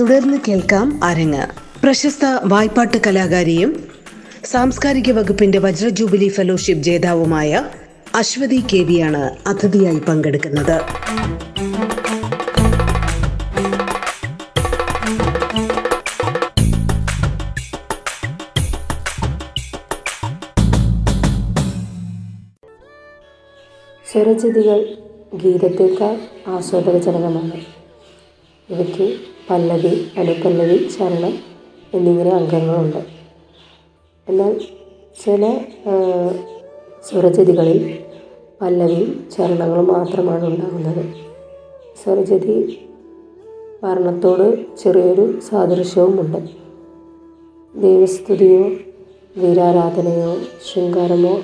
തുടർന്ന് കേൾക്കാം അരങ്ങ്. പ്രശസ്ത വായ്പാട്ട് കലാകാരിയും സാംസ്കാരിക വകുപ്പിന്റെ വജ്ര ജൂബിലി ഫെലോഷിപ്പ് ജേതാവുമായ അശ്വതി കെ വിയാണ് അതിഥിയായി പങ്കെടുക്കുന്നത്. ചെറുചെതികൾ ഗീതത്തേക്കാൾ ആസ്വാദകജനകമാണ് ഇവയ്ക്ക് പല്ലവി അനുപല്ലവി ചരണം എന്നിങ്ങനെ അംഗങ്ങളുണ്ട്. എന്നാൽ ചില സ്വരജതികളിൽ പല്ലവി പല്ലവിയും ചരണങ്ങളും മാത്രമാണ് ഉണ്ടാകുന്നത്. സ്വരജതി വർണത്തോട് ചെറിയൊരു സാദൃശ്യവുമുണ്ട്. ദൈവസ്തുതിയോ വീരാരാധനയോ ശൃംഗാരമോ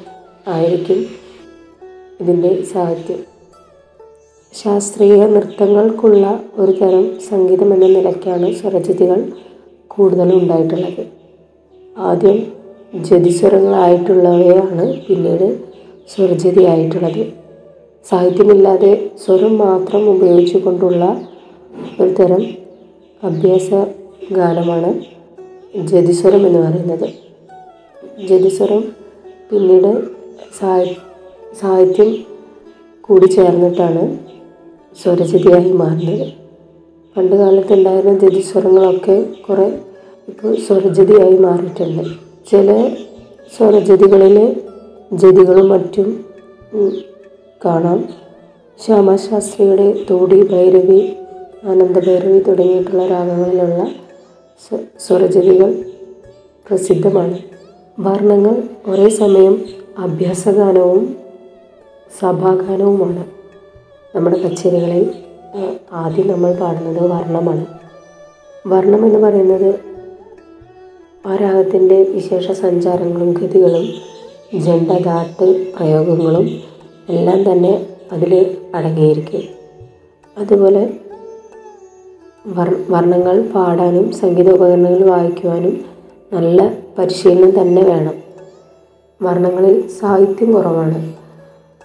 ആയിരിക്കും ഇതിന്റെ സാഹിത്യം. ശാസ്ത്രീയ നൃത്തങ്ങൾക്കുള്ള ഒരു തരം സംഗീതം എന്ന നിലയ്ക്കാണ് സ്വരചിതികൾ കൂടുതലും ഉണ്ടായിട്ടുള്ളത്. ആദ്യം ജതിസ്വരങ്ങളായിട്ടുള്ളവയാണ് പിന്നീട് സ്വരചിതിയായിട്ടുള്ളത് സാഹിത്യമില്ലാതെ സ്വരം മാത്രം ഉപയോഗിച്ചുകൊണ്ടുള്ള ഒരു തരം അഭ്യാസ ഗാനമാണ് ജതിസ്വരം എന്ന് പറയുന്നത്. ജതിസ്വരം പിന്നീട് സാഹിത്യം കൂടി ചേർന്നിട്ടാണ് സ്വരചിതിയായി മാറുന്നത്. പണ്ട് കാലത്ത് ഉണ്ടായിരുന്ന ജതിസ്വരങ്ങളൊക്കെ കുറേ ഇപ്പോൾ സ്വരജതിയായി മാറിയിട്ടുണ്ട്. ചില സ്വരജതികളിൽ ജതികളും മറ്റും കാണാം. ശ്യാമശാസ്ത്രിയുടെ തോടി ഭൈരവി ആനന്ദഭൈരവി തുടങ്ങിയിട്ടുള്ള രാഗങ്ങളിലുള്ള സ്വ- സ്വരജതികൾ പ്രസിദ്ധമാണ്. വർണങ്ങൾ ഒരേ സമയം അഭ്യാസഗാനവും സഭാഗാനവുമാണ്. നമ്മുടെ കച്ചേരികളിൽ ആദ്യം നമ്മൾ പാടുന്നത് വർണമാണ്. വർണം എന്ന് പറയുന്നത് ആ രാഗത്തിന്റെ വിശേഷ സഞ്ചാരങ്ങളും ഗതികളും ജണ്ടദാട്ട് പ്രയോഗങ്ങളും എല്ലാം തന്നെ അതിൽ അടങ്ങിയിരിക്കും. അതുപോലെ വർ വർണങ്ങൾ പാടാനും സംഗീത ഉപകരണങ്ങൾ വായിക്കുവാനും നല്ല പരിശീലനം തന്നെ വേണം. വർണങ്ങളിൽ സാഹിത്യം കുറവാണ്.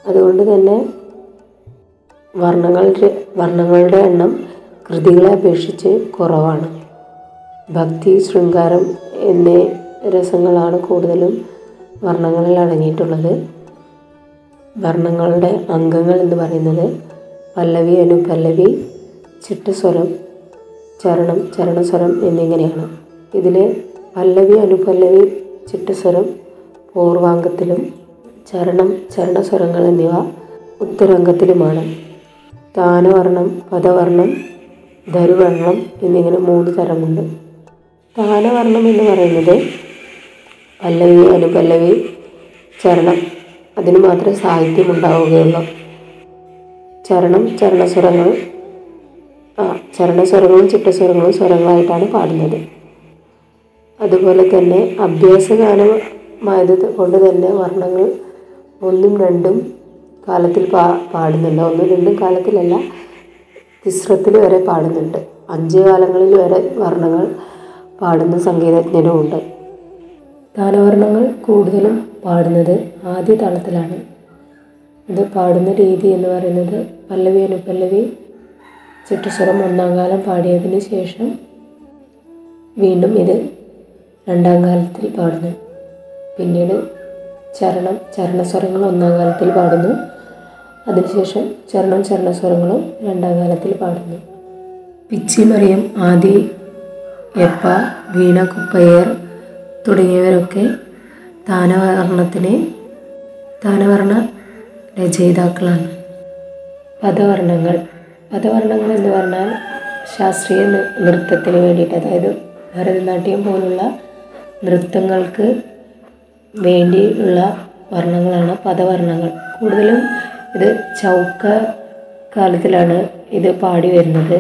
അതുകൊണ്ട് തന്നെ വർണങ്ങളുടെ വർണങ്ങളുടെ എണ്ണം കൃതികളെ അപേക്ഷിച്ച് കുറവാണ്. ഭക്തി ശൃംഗാരം എന്നീ രസങ്ങളാണ് കൂടുതലും വർണങ്ങളിൽ അടങ്ങിയിട്ടുള്ളത്. വർണങ്ങളുടെ അംഗങ്ങൾ എന്ന് പറയുന്നത് പല്ലവി അനുപല്ലവി ചിട്ടസ്വരം ചരണം ചരണസ്വരം എന്നിങ്ങനെയാണ്. ഇതിൽ പല്ലവി അനുപല്ലവി ചിട്ടസ്വരം പൂർവാംഗത്തിലും ചരണം ചരണസ്വരങ്ങൾ എന്നിവ ഉത്തരാംഗത്തിലുമാണ്. താനവർണം പദവർണം ധരുവർണം എന്നിങ്ങനെ മൂന്ന് തരമുണ്ട്. താനവർണം എന്ന് പറയുന്നത് പല്ലവി അനുപല്ലവി ചരണം. അതിന് മാത്രമേ സാഹിത്യം ഉണ്ടാവുകയുള്ളൂ. ചരണം ചരണസ്വരങ്ങൾ ചരണസ്വരങ്ങളും ചിട്ടസ്വരങ്ങളും സ്വരങ്ങളായിട്ടാണ് പാടുന്നത്. അതുപോലെ തന്നെ അഭ്യാസഗാനമായത് കൊണ്ട് തന്നെ വർണങ്ങൾ ഒന്നും രണ്ടും കാലത്തിൽ പാ പാടുന്നുണ്ട്. ഒന്നും രണ്ടും കാലത്തിലല്ല തിസ്രത്തിൽ വരെ പാടുന്നുണ്ട്. അഞ്ച് കാലങ്ങളിൽ വരെ വർണങ്ങൾ പാടുന്ന സംഗീതജ്ഞരും ഉണ്ട് താനവർണങ്ങൾ കൂടുതലും പാടുന്നത് ആദ്യ താളത്തിലാണ്. ഇത് പാടുന്ന രീതി എന്ന് പറയുന്നത് പല്ലവി അനുപല്ലവി ചിട്ടസ്വരം ഒന്നാം കാലം പാടിയതിന് ശേഷം വീണ്ടും ഇത് രണ്ടാം കാലത്തിൽ പാടുന്നു. പിന്നീട് ചരണം ചരണസ്വരങ്ങൾ ഒന്നാം കാലത്തിൽ പാടുന്നു. അതിനുശേഷം ചരണം ചരണസ്വരങ്ങളും രണ്ടാം കാലത്തിൽ പാടുന്നു. പിച്ചി മറിയം ആദി എപ്പ വീണ കുപ്പയർ തുടങ്ങിയവരൊക്കെ താനവർണത്തിന് താനവർണ രചയിതാക്കളാണ്. പദവർണങ്ങൾ പദവർണങ്ങൾ എന്ന് പറഞ്ഞാൽ ശാസ്ത്രീയ നൃത്തത്തിന് വേണ്ടിയിട്ട് അതായത് ഭരതനാട്യം പോലുള്ള നൃത്തങ്ങൾക്ക് വേണ്ടിയുള്ള വർണങ്ങളാണ് പദവർണങ്ങൾ കൂടുതലും ഇത് ചൗക്ക കാലത്തിലാണ് ഇത് പാടി വരുന്നത്.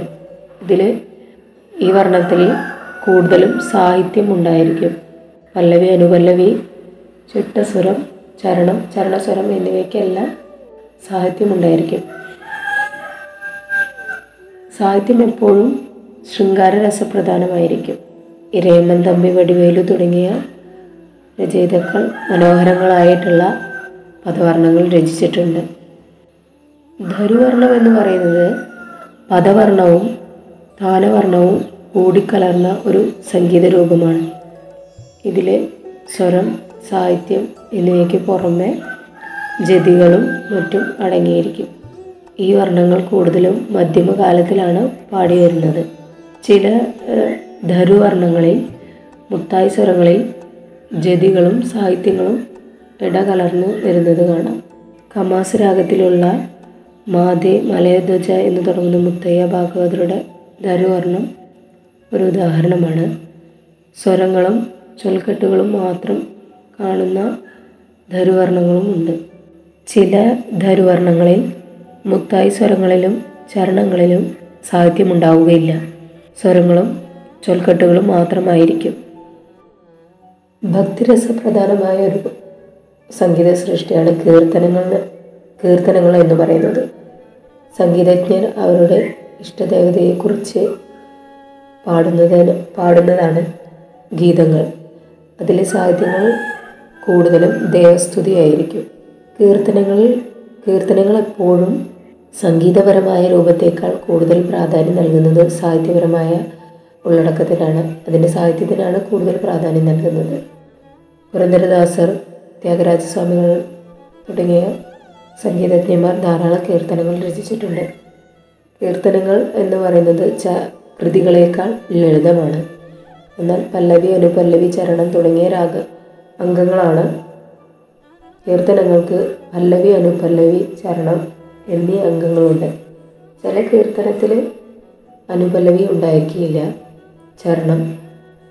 ഇതിൽ ഈ വർണത്തിൽ കൂടുതലും സാഹിത്യം ഉണ്ടായിരിക്കും പല്ലവി അനുപല്ലവി ചിട്ടസ്വരം ചരണം ചരണസ്വരം എന്നിവയ്ക്കെല്ലാം സാഹിത്യമുണ്ടായിരിക്കും. സാഹിത്യം എപ്പോഴും ശൃംഗാര രസപ്രധാനമായിരിക്കും ഇരയമ്മൻ തമ്പി വടിവേലു തുടങ്ങിയ രചയിതാക്കൾ മനോഹരങ്ങളായിട്ടുള്ള പദവർണങ്ങൾ രചിച്ചിട്ടുണ്ട്. ധരുവർണം എന്ന് പറയുന്നത് പദവർണവും താനവർണവും കൂടിക്കലർന്ന ഒരു സംഗീത രൂപമാണ് ഇതിലെ സ്വരം സാഹിത്യം എന്നിവയ്ക്ക് പുറമെ ജതികളും മറ്റും അടങ്ങിയിരിക്കും. ഈ വർണങ്ങൾ കൂടുതലും മധ്യമകാലത്തിലാണ് പാടി വരുന്നത് ചില ധരുവർണങ്ങളിൽ മുത്തായി സ്വരങ്ങളിൽ ജതികളും സാഹിത്യങ്ങളും ഇടകലർന്ന് വരുന്നത് കാണാം. കമാസ് രാഗത്തിലുള്ള മാതേ മലയധ്വജ എന്ന് തുടങ്ങുന്ന മുത്തയ്യ ഭാഗവതരുടെ ധരുവർണം ഒരു ഉദാഹരണമാണ്. സ്വരങ്ങളും ചൊൽക്കെട്ടുകളും മാത്രം കാണുന്ന ധരുവർണങ്ങളും ഉണ്ട്. ചില ധരുവർണങ്ങളിൽ മുത്തായി സ്വരങ്ങളിലും ചരണങ്ങളിലും സാഹിത്യമുണ്ടാവുകയില്ല. സ്വരങ്ങളും ചൊൽക്കെട്ടുകളും മാത്രമായിരിക്കും. ഭക്തിരസപ്രധാനമായ ഒരു സംഗീത സൃഷ്ടിയാണ് കീർത്തനങ്ങൾ കീർത്തനങ്ങൾ എന്ന് പറയുന്നത്. സംഗീതജ്ഞർ അവരുടെ ഇഷ്ടദേവതയെക്കുറിച്ച് പാടുന്നതിന് പാടുന്നതാണ് ഗീതങ്ങൾ. അതിലെ സാഹിത്യങ്ങൾ കൂടുതലും ദേവസ്തുതിയായിരിക്കും. കീർത്തനങ്ങളിൽ കീർത്തനങ്ങൾ എപ്പോഴും സംഗീതപരമായ രൂപത്തേക്കാൾ കൂടുതൽ പ്രാധാന്യം നൽകുന്നത് സാഹിത്യപരമായ ഉള്ളടക്കത്തിനാണ് അതിന്റെ സാഹിത്യത്തിനാണ് കൂടുതൽ പ്രാധാന്യം നൽകുന്നത്. പുരന്ദരദാസർ ത്യാഗരാജസ്വാമികൾ തുടങ്ങിയ സംഗീതജ്ഞന്മാർ ധാരാളം കീർത്തനങ്ങൾ രചിച്ചിട്ടുണ്ട്. കീർത്തനങ്ങൾ എന്ന് പറയുന്നത് ച കൃതികളേക്കാൾ ലളിതമാണ്. എന്നാൽ പല്ലവി അനുപല്ലവി ചരണം തുടങ്ങിയ രാഗ അംഗങ്ങളാണ് കീർത്തനങ്ങൾക്ക് പല്ലവി അനുപല്ലവി ചരണം എന്നീ അംഗങ്ങളുണ്ട്. ചില കീർത്തനത്തിൽ അനുപല്ലവി ഉണ്ടായിരിക്കില്ല ചരണം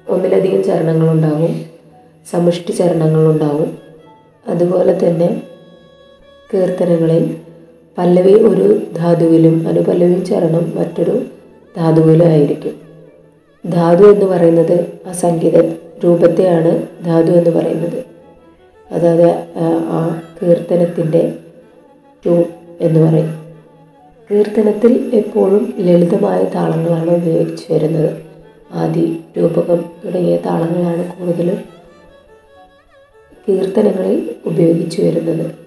ഒന്നിലധികം ചരണങ്ങളുണ്ടാവും സമുഷ്ടി ചരണങ്ങളുണ്ടാവും. അതുപോലെ തന്നെ കീർത്തനങ്ങളിൽ പല്ലവി ഒരു ധാതുവിലും അനുപല്ലവി ചരണം മറ്റൊരു ധാതുവിലും ആയിരിക്കും. ധാതു എന്ന് പറയുന്നത് ആ സംഗീത രൂപത്തെയാണ് ധാതു എന്ന് പറയുന്നത്. അതായത് ആ, ആ കീർത്തനത്തിന്റെ ട്യൂൺ എന്ന് പറയും. കീർത്തനത്തിൽ എപ്പോഴും ലളിതമായ താളങ്ങളാണ് ഉപയോഗിച്ച് വരുന്നത്. ആദി രൂപകം തുടങ്ങിയ താളങ്ങളാണ് കൂടുതലും കീർത്തനങ്ങളിൽ ഉപയോഗിച്ചു വരുന്നത്.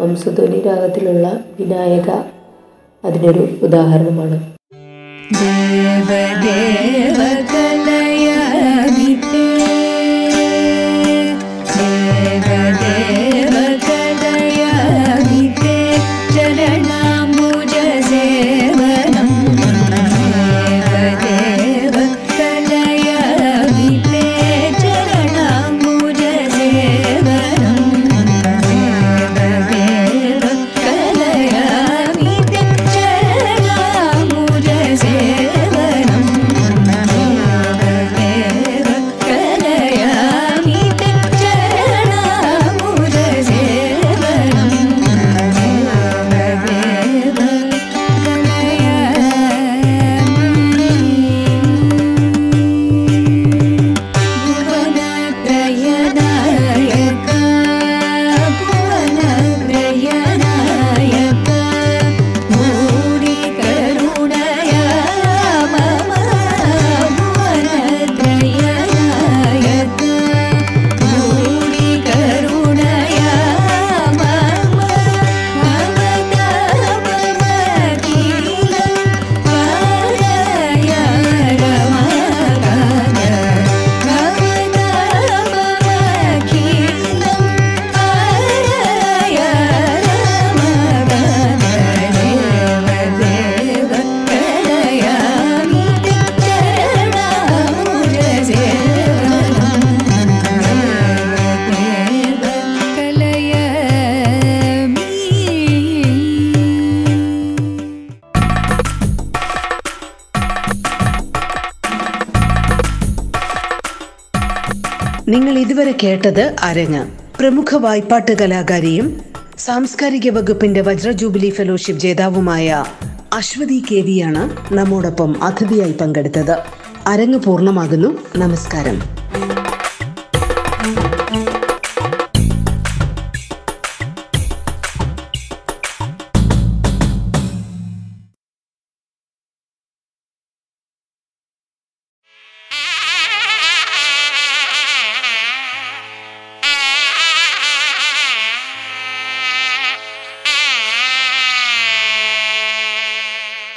ഹംസധ്വനി രാഗത്തിലുള്ള വിനായക അതിനൊരു ഉദാഹരണമാണ്. നിങ്ങൾ ഇതുവരെ കേട്ടത് അരങ്ങ്. പ്രമുഖ വായ്പാട്ട് കലാകാരിയും സാംസ്കാരിക വകുപ്പിന്റെ വജ്ര ജൂബിലി ഫെലോഷിപ്പ് ജേതാവുമായ അശ്വതി കെ വിയാണ് നമ്മോടൊപ്പം അതിഥിയായി പങ്കെടുത്തത്. അരങ്ങ് പൂർണമാകുന്നു. നമസ്കാരം.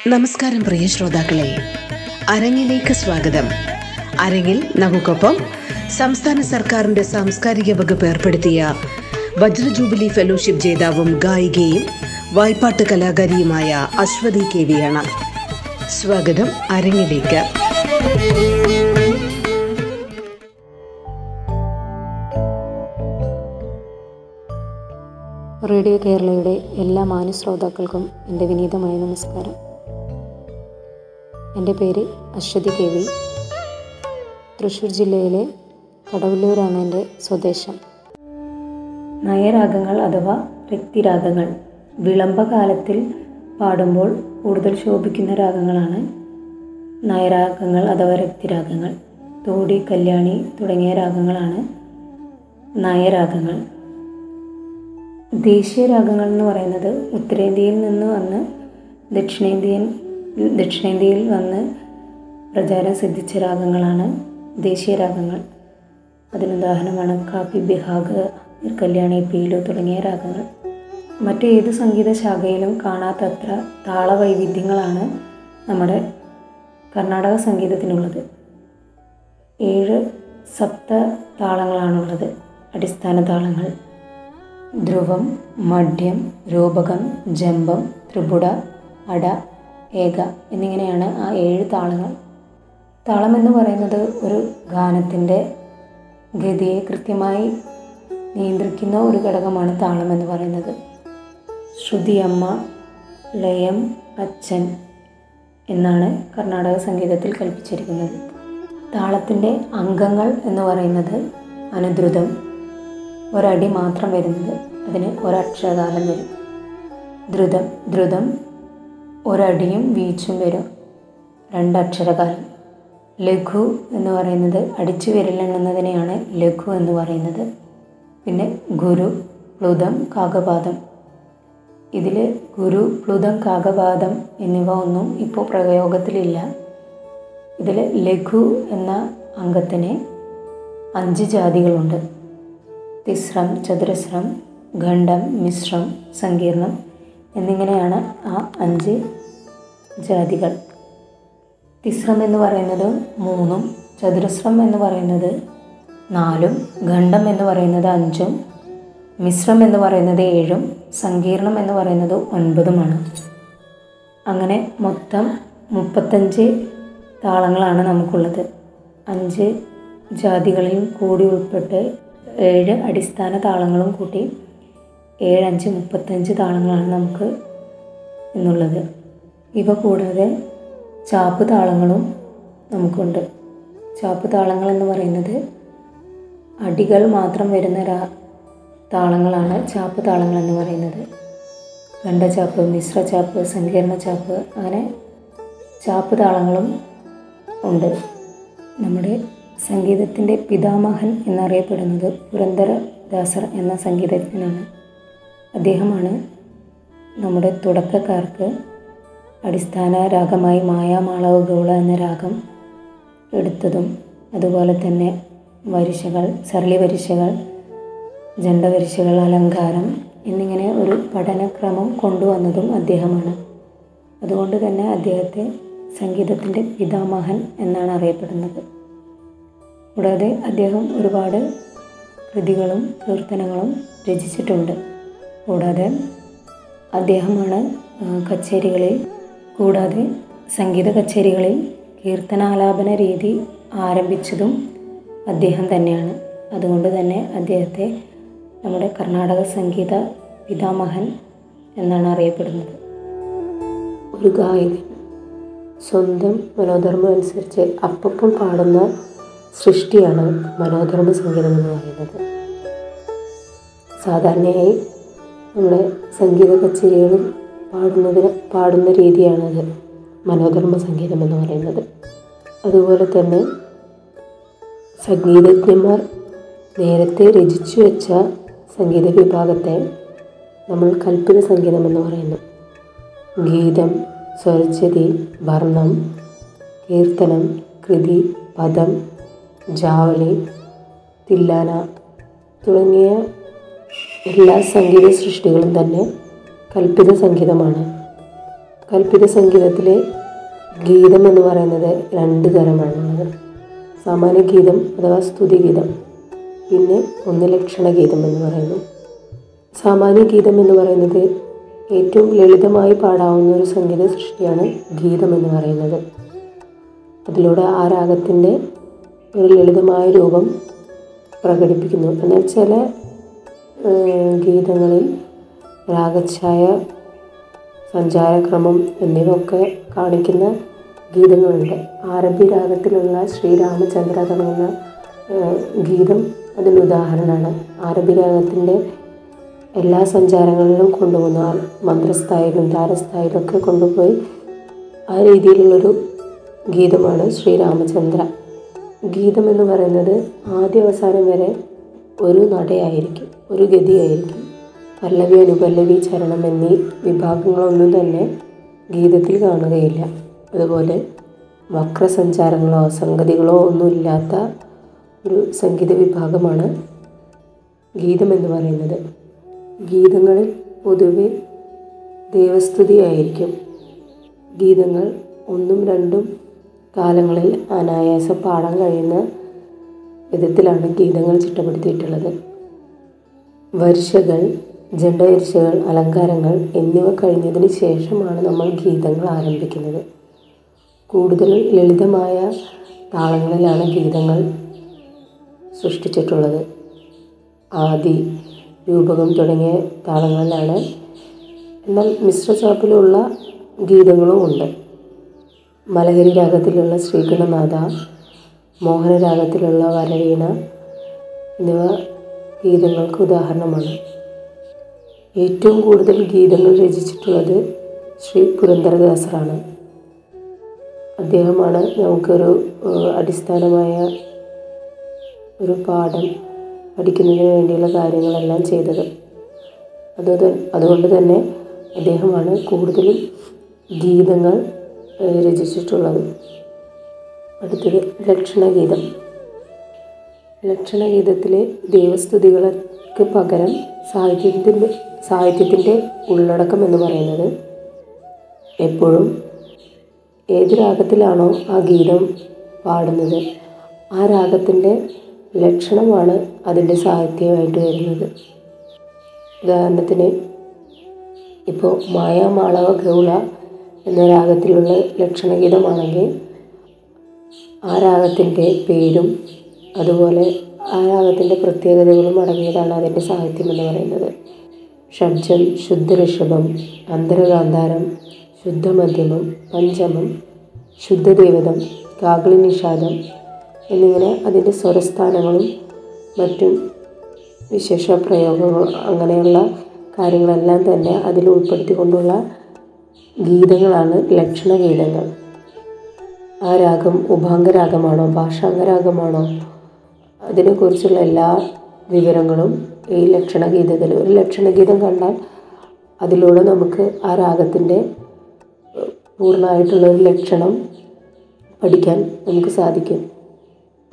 നമസ്കാരം പ്രിയ ശ്രോതാക്കളെ. അരങ്ങിലേക്ക് സ്വാഗതം. അരങ്ങിൽ നമുക്കൊപ്പം സംസ്ഥാന സർക്കാരിന്റെ സാംസ്കാരിക വകുപ്പ് ഏർപ്പെടുത്തിയ വജ്ര ജൂബിലി ഫെലോഷിപ്പ് ജേതാവും ഗായികയും വായ്പാട്ട് കലാകാരിയുമായ അശ്വതി കെ വിയാണ് സ്വാഗതം അരങ്ങിലേക്ക്. റേഡിയോ കേരളയുടെ എല്ലാ മാന്യശ്രോതാക്കൾക്കും എന്റെ വിനീതമായ നമസ്കാരം. എന്റെ പേര് അശ്വതി കെ വി. തൃശ്ശൂർ ജില്ലയിലെ കടവല്ലൂരാണ് എന്റെ സ്വദേശം. നയരാഗങ്ങൾ അഥവാ രക്തിരാഗങ്ങൾ വിളംബകാലത്തിൽ പാടുമ്പോൾ കൂടുതൽ ശോഭിക്കുന്ന രാഗങ്ങളാണ് നയരാഗങ്ങൾ അഥവാ രക്തിരാഗങ്ങൾ. തോടി കല്യാണി തുടങ്ങിയ രാഗങ്ങളാണ് നയരാഗങ്ങൾ. ദേശീയ രാഗങ്ങൾ എന്ന് പറയുന്നത് ഉത്തരേന്ത്യയിൽ നിന്ന് വന്ന് ദക്ഷിണേന്ത്യൻ ദക്ഷിണേന്ത്യയിൽ വന്ന് പ്രചാരം സിദ്ധിച്ച രാഗങ്ങളാണ് ദേശീയ രാഗങ്ങൾ. അതിനുദാഹരണമാണ് കാപ്പി ബിഹാഗ് കല്യാണി പീലു തുടങ്ങിയ രാഗങ്ങൾ. മറ്റേത് സംഗീത ശാഖയിലും കാണാത്തത്ര താളവൈവിധ്യങ്ങളാണ് നമ്മുടെ കർണാടക സംഗീതത്തിനുള്ളത്. ഏഴ് സപ്ത താളങ്ങളാണുള്ളത്. അടിസ്ഥാന താളങ്ങൾ. ധ്രുവം മഡ്യം രൂപകം ജമ്പം ത്രിപുട അട ഏക എന്നിങ്ങനെയാണ് ആ ഏഴ് താളങ്ങൾ. താളം എന്ന് പറയുന്നത് ഒരു ഗാനത്തിന്റെ ഗതിയെ കൃത്യമായി നിയന്ത്രിക്കുന്ന ഒരു ഘടകമാണ് താളം എന്ന് പറയുന്നത്. ശ്രുതിയമ്മ ലയം അച്ഛൻ എന്നാണ് കർണാടക സംഗീതത്തിൽ കൽപ്പിച്ചിരിക്കുന്നത്. താളത്തിന്റെ അംഗങ്ങൾ എന്ന് പറയുന്നത് അനുദ്രുതം. ഒരടി മാത്രം വരുന്നത്. അതിന് ഒരക്ഷരകാലം വരും. ദ്രുതം ദ്രുതം ഒരടിയും വീച്ചും വരും. രണ്ടക്ഷരകാലം. ലഘു എന്ന് പറയുന്നത് അടിച്ചു വിരലെണ്ണുന്നതിനെയാണ് ലഘു എന്ന് പറയുന്നത്. പിന്നെ ഗുരു പ്ലുതം കാകപാദം. ഇതിൽ ഗുരു പ്ലുതം കാകപാദം എന്നിവ ഒന്നും ഇപ്പോൾ പ്രയോഗത്തിലില്ല. ഇതിൽ ലഘു എന്ന അംഗത്തിന് അഞ്ച് ജാതികളുണ്ട്. തിസ്രം ചതുരസ്രം ഖണ്ഡം മിശ്രം സങ്കീർണം എന്നിങ്ങനെയാണ് ആ അഞ്ച് ജാതികൾ. തിസ്രം എന്ന് പറയുന്നത് മൂന്നും ചതുരശ്രം എന്ന് പറയുന്നത് നാലും ഖണ്ഡം എന്ന് പറയുന്നത് അഞ്ചും മിശ്രം എന്ന് പറയുന്നത് ഏഴും സങ്കീർണം എന്ന് പറയുന്നത് ഒൻപതുമാണ്. അങ്ങനെ മൊത്തം മുപ്പത്തഞ്ച് താളങ്ങളാണ് നമുക്കുള്ളത്. അഞ്ച് ജാതികളിൽ കൂടി ഉൾപ്പെട്ട് ഏഴ് അടിസ്ഥാന താളങ്ങളും കൂട്ടി ഏഴ് അഞ്ച് മുപ്പത്തഞ്ച് താളങ്ങളാണ് നമുക്ക് എന്നുള്ളത്. ഇവ കൂടാതെ ചാപ്പ് താളങ്ങളും നമുക്കുണ്ട്. ചാപ്പ് താളങ്ങൾ എന്ന് പറയുന്നത് അടികൾ മാത്രം വരുന്ന രാ താളങ്ങളാണ് ചാപ്പ് താളങ്ങൾ എന്ന് പറയുന്നത്. ഖണ്ഡചാപ്പ് മിശ്ര ചാപ്പ് സങ്കീർണ ചാപ്പ് അങ്ങനെ ചാപ്പ് താളങ്ങളും ഉണ്ട്. നമ്മുടെ സംഗീതത്തിന്റെ പിതാമഹൻ എന്നറിയപ്പെടുന്നത് പുരന്ദരദാസർ എന്ന സംഗീതജ്ഞനാണ്. അദ്ദേഹമാണ് നമ്മുടെ തുടക്കക്കാർക്ക് അടിസ്ഥാന രാഗമായി മായാമാളവ് ഗൗള എന്ന രാഗം എടുത്തതും അതുപോലെ തന്നെ വരിശകൾ സരളി വരിശകൾ ജണ്ടവരിശകൾ അലങ്കാരം എന്നിങ്ങനെ ഒരു പഠനക്രമം കൊണ്ടുവന്നതും അദ്ദേഹമാണ്. അതുകൊണ്ട് തന്നെ അദ്ദേഹത്തെ സംഗീതത്തിന്റെ പിതാമഹൻ എന്നാണ് അറിയപ്പെടുന്നത്. കൂടാതെ അദ്ദേഹം ഒരുപാട് കൃതികളും കീർത്തനങ്ങളും രചിച്ചിട്ടുണ്ട്. കൂടാതെ അദ്ദേഹമാണ് കച്ചേരികളിൽ കൂടാതെ സംഗീത കച്ചേരികളിൽ കീർത്തനാലാപന രീതി ആരംഭിച്ചതും അദ്ദേഹം തന്നെയാണ്. അതുകൊണ്ട് തന്നെ അദ്ദേഹത്തെ നമ്മുടെ കർണാടക സംഗീത പിതാമഹൻ എന്നാണ് അറിയപ്പെടുന്നത്. ഒരു ഗായകൻ സ്വന്തം മനോധർമ്മം അനുസരിച്ച് അപ്പം പാടുന്ന സൃഷ്ടിയാണ് മനോധർമ്മ സംഗീതം എന്ന് പറയുന്നത്. സാധാരണയായി നമ്മുടെ സംഗീത കച്ചേരികളും പാടുന്നതിന് പാടുന്ന രീതിയാണത്. മനോധർമ്മ സംഗീതം എന്ന് പറയുന്നത്. അതുപോലെ തന്നെ സംഗീതജ്ഞന്മാർ നേരത്തെ രചിച്ചു വെച്ച സംഗീത വിഭാഗത്തെ നമ്മൾ കൽപ്പിത സംഗീതം എന്ന് പറയുന്നു. ഗീതം സ്വരച്ചതി വർണം കീർത്തനം കൃതി പദം ജാവലി തില്ലാന തുടങ്ങിയ എല്ലാ സംഗീത സൃഷ്ടികളും തന്നെ കൽപ്പിത സംഗീതമാണ്. കൽപ്പിത സംഗീതത്തിലെ ഗീതം എന്ന് പറയുന്നത് രണ്ട് തരമാണ്. സാമാന്യ ഗീതം അഥവാ സ്തുതിഗീതം പിന്നെ ഒന്ന് ലക്ഷണഗീതം എന്ന് പറയുന്നു. സാമാന്യ ഗീതം എന്ന് പറയുന്നത് ഏറ്റവും ലളിതമായി പാടാവുന്ന ഒരു സംഗീത സൃഷ്ടിയാണ് ഗീതം എന്ന് പറയുന്നത്. അതിലൂടെ ആ രാഗത്തിന്റെ ഒരു ലളിതമായ രൂപം പ്രകടിപ്പിക്കുന്നു. എന്നാൽ ചില ഗീതങ്ങളിൽ രാഗച്ഛായ സഞ്ചാരക്രമം എന്നിവയൊക്കെ കാണിക്കുന്ന ഗീതങ്ങളുണ്ട്. അറബി രാഗത്തിലുള്ള ശ്രീരാമചന്ദ്ര തുടങ്ങുന്ന ഗീതം അതിന് ഉദാഹരണമാണ്. ആരബി രാഗത്തിന്റെ എല്ലാ സഞ്ചാരങ്ങളിലും കൊണ്ടുപോകുന്ന മന്ത്രസ്ഥായിലും താരസ്ഥായിലൊക്കെ കൊണ്ടുപോയി ആ രീതിയിലുള്ളൊരു ഗീതമാണ് ശ്രീരാമചന്ദ്ര. ഗീതം എന്ന് പറയുന്നത് ആദ്യ അവസാനം വരെ ഒരു നടയായിരിക്കും. ഒരു ഗതിയായിരിക്കും. പല്ലവി അനുപല്ലവി ചരണം എന്നീ വിഭാഗങ്ങളൊന്നും തന്നെ ഗീതത്തിൽ കാണുകയില്ല. അതുപോലെ വക്രസഞ്ചാരങ്ങളോ സംഗതികളോ ഒന്നുമില്ലാത്ത ഒരു സംഗീത വിഭാഗമാണ് ഗീതം എന്ന് പറയുന്നത്. ഗീതങ്ങളിൽ പൊതുവെ ദേവസ്തുതിയായിരിക്കും ഗീതങ്ങൾ ഒന്നും രണ്ടും കാലങ്ങളിൽ അനായാസം പാടാൻ കഴിയുന്ന വിധത്തിലാണ് ഗീതങ്ങൾ ചിട്ടപ്പെടുത്തിയിട്ടുള്ളത്. വരിശകൾ ജണ്ടവരിശകൾ അലങ്കാരങ്ങൾ എന്നിവ കഴിഞ്ഞതിന് ശേഷമാണ് നമ്മൾ ഗീതങ്ങൾ ആരംഭിക്കുന്നത്. കൂടുതൽ ലളിതമായ താളങ്ങളിലാണ് ഗീതങ്ങൾ സൃഷ്ടിച്ചിട്ടുള്ളത്. ആദി രൂപകം തുടങ്ങിയ താളങ്ങളിലാണ്. എന്നാൽ മിശ്ര ചാപ്പിലുള്ള ഗീതങ്ങളും ഉണ്ട്. മലഹരി രാഗത്തിലുള്ള ശ്രീഗണനാഥ മോഹന രാഗത്തിലുള്ള വരവീണ എന്നിവ ഗീതങ്ങൾക്ക് ഉദാഹരണമാണ്. ഏറ്റവും കൂടുതൽ ഗീതങ്ങൾ രചിച്ചിട്ടുള്ളത് ശ്രീ പുരന്ദരദാസറാണ്. അദ്ദേഹമാണ് നമുക്കൊരു അടിസ്ഥാനമായ ഒരു പാഠം പഠിക്കുന്നതിന് വേണ്ടിയുള്ള കാര്യങ്ങളെല്ലാം ചെയ്തത്. അത് അതുകൊണ്ട് തന്നെ അദ്ദേഹമാണ് കൂടുതലും ഗീതങ്ങൾ രചിച്ചിട്ടുള്ളത്. അടുത്തത് ലക്ഷണഗീതം. ലക്ഷണഗീതത്തിലെ ദൈവസ്തുതികൾക്ക് പകരം സാഹിത്യത്തിന്റെ സാഹിത്യത്തിന്റെ ഉള്ളടക്കം എന്ന് പറയുന്നത് എപ്പോഴും ഏത് രാഗത്തിലാണോ ആ ഗീതം പാടുന്നത് ആ രാഗത്തിന്റെ ലക്ഷണമാണ് അതിന്റെ സാഹിത്യമായിട്ട് വരുന്നത്. ഉദാഹരണത്തിന് ഇപ്പോൾ മായാമാളവ ഗൗള എന്ന രാഗത്തിലുള്ള ലക്ഷണഗീതമാണെങ്കിൽ ആ രാഗത്തിന്റെ പേരും അതുപോലെ ആ രാഗത്തിന്റെ പ്രത്യേകതകളും അടങ്ങിയതാണ് അതിന്റെ സാഹിത്യം എന്ന് പറയുന്നത്. ഷഡ്ജം ശുദ്ധ ഋഷഭം അന്തരഗാന്ധാരം ശുദ്ധമധ്യമം പഞ്ചമം ശുദ്ധദേവതം കാകളി നിഷാദം എന്നിങ്ങനെ അതിന്റെ സ്വരസ്ഥാനങ്ങളും മറ്റും വിശേഷ പ്രയോഗങ്ങൾ അങ്ങനെയുള്ള കാര്യങ്ങളെല്ലാം തന്നെ അതിൽ ഉൾപ്പെടുത്തിക്കൊണ്ടുള്ള ഗീതങ്ങളാണ് ലക്ഷണഗീതങ്ങൾ. ആ രാഗം ഉപാംഗരാഗമാണോ ഭാഷാംഗരാഗമാണോ അതിനെക്കുറിച്ചുള്ള എല്ലാ വിവരങ്ങളും ഈ ലക്ഷണഗീതത്തിൽ ഒരു ലക്ഷണഗീതം കണ്ടാൽ അതിലൂടെ നമുക്ക് ആ രാഗത്തിന്റെ പൂർണമായിട്ടുള്ളൊരു ലക്ഷണം പഠിക്കാൻ നമുക്ക് സാധിക്കും.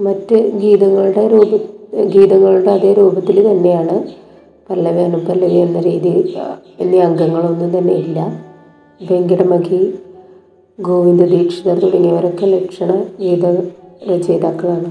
മറ്റ് ഗീതങ്ങളുടെ രൂപ ഗീതങ്ങളുടെ അതേ രൂപത്തിൽ തന്നെയാണ് പല്ലവി അനുപല്ലവി എന്ന രീതി എന്നീ അംഗങ്ങളൊന്നും തന്നെ ഇല്ല. വെങ്കടമഖി ഗോവിന്ദ ദീക്ഷിതർ തുടങ്ങിയവരൊക്കെ ലക്ഷണ ഗീത രചയിതാക്കളാണ്.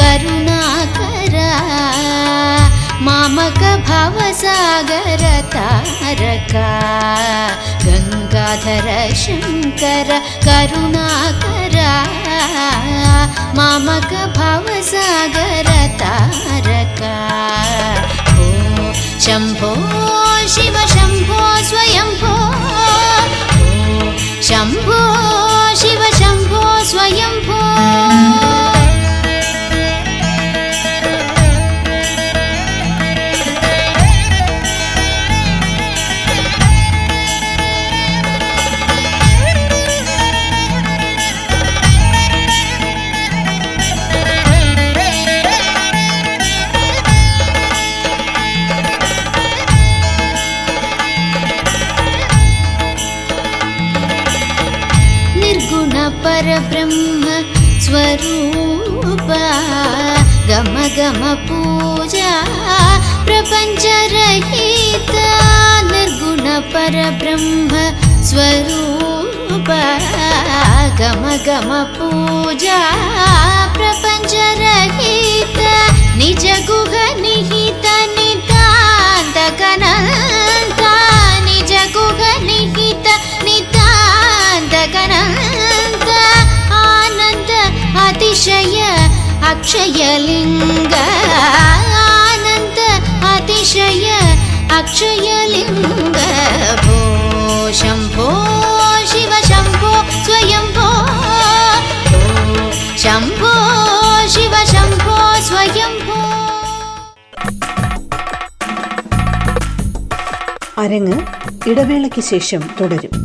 करुणाकर। मामक भवसागर तारका। गङ्गाधर शङ्कर करुणाकर। मामक भवसागर तारका। ॐ शम्भो शिव शम्भो स्वयम्भो ॐ शम्भो शिव शम्भो स्वयम्भो स्वरूप गम पूजा प्रपञ्चरहिता निर्गुण परब्रह्म स्वरूप पूजा प्रपञ्चरहिता रत निज गुघनिहित निगन അരങ്ങ് ഇടവേളയ്ക്ക് ശേഷം തുടരും.